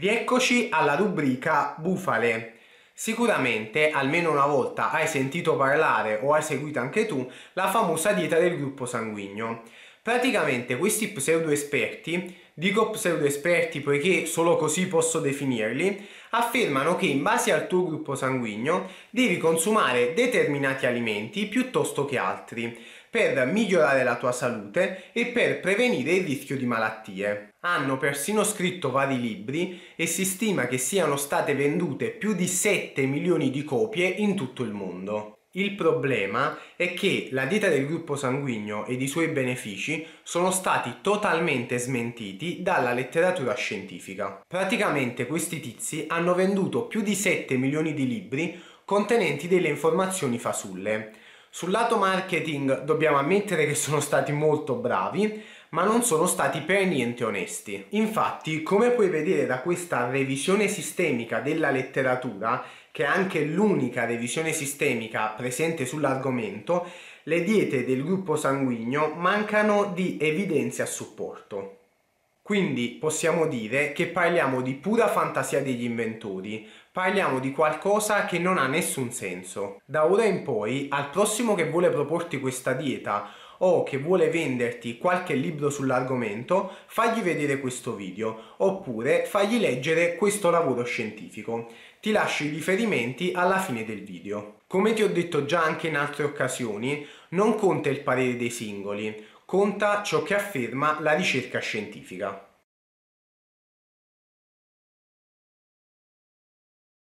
Rieccoci alla rubrica bufale. Sicuramente almeno una volta hai sentito parlare o hai seguito anche tu la famosa dieta del gruppo sanguigno. Praticamente questi pseudo esperti, dico pseudo esperti poiché solo così posso definirli, affermano che in base al tuo gruppo sanguigno devi consumare determinati alimenti piuttosto che altri per migliorare la tua salute e per prevenire il rischio di malattie. Hanno persino scritto vari libri e si stima che siano state vendute più di 7 milioni di copie in tutto il mondo. Il problema è che la dieta del gruppo sanguigno ed i suoi benefici sono stati totalmente smentiti dalla letteratura scientifica. Praticamente questi tizi hanno venduto più di 7 milioni di libri contenenti delle informazioni fasulle. Sul lato marketing dobbiamo ammettere che sono stati molto bravi, ma non sono stati per niente onesti. Infatti, come puoi vedere da questa revisione sistemica della letteratura, che è anche l'unica revisione sistemica presente sull'argomento, le diete del gruppo sanguigno mancano di evidenze a supporto. Quindi possiamo dire che parliamo di pura fantasia degli inventori, parliamo di qualcosa che non ha nessun senso. Da ora in poi, al prossimo che vuole proporti questa dieta o che vuole venderti qualche libro sull'argomento, fagli vedere questo video oppure fagli leggere questo lavoro scientifico. Ti lascio i riferimenti alla fine del video. Come ti ho detto già anche in altre occasioni, non conta il parere dei singoli, conta ciò che afferma la ricerca scientifica.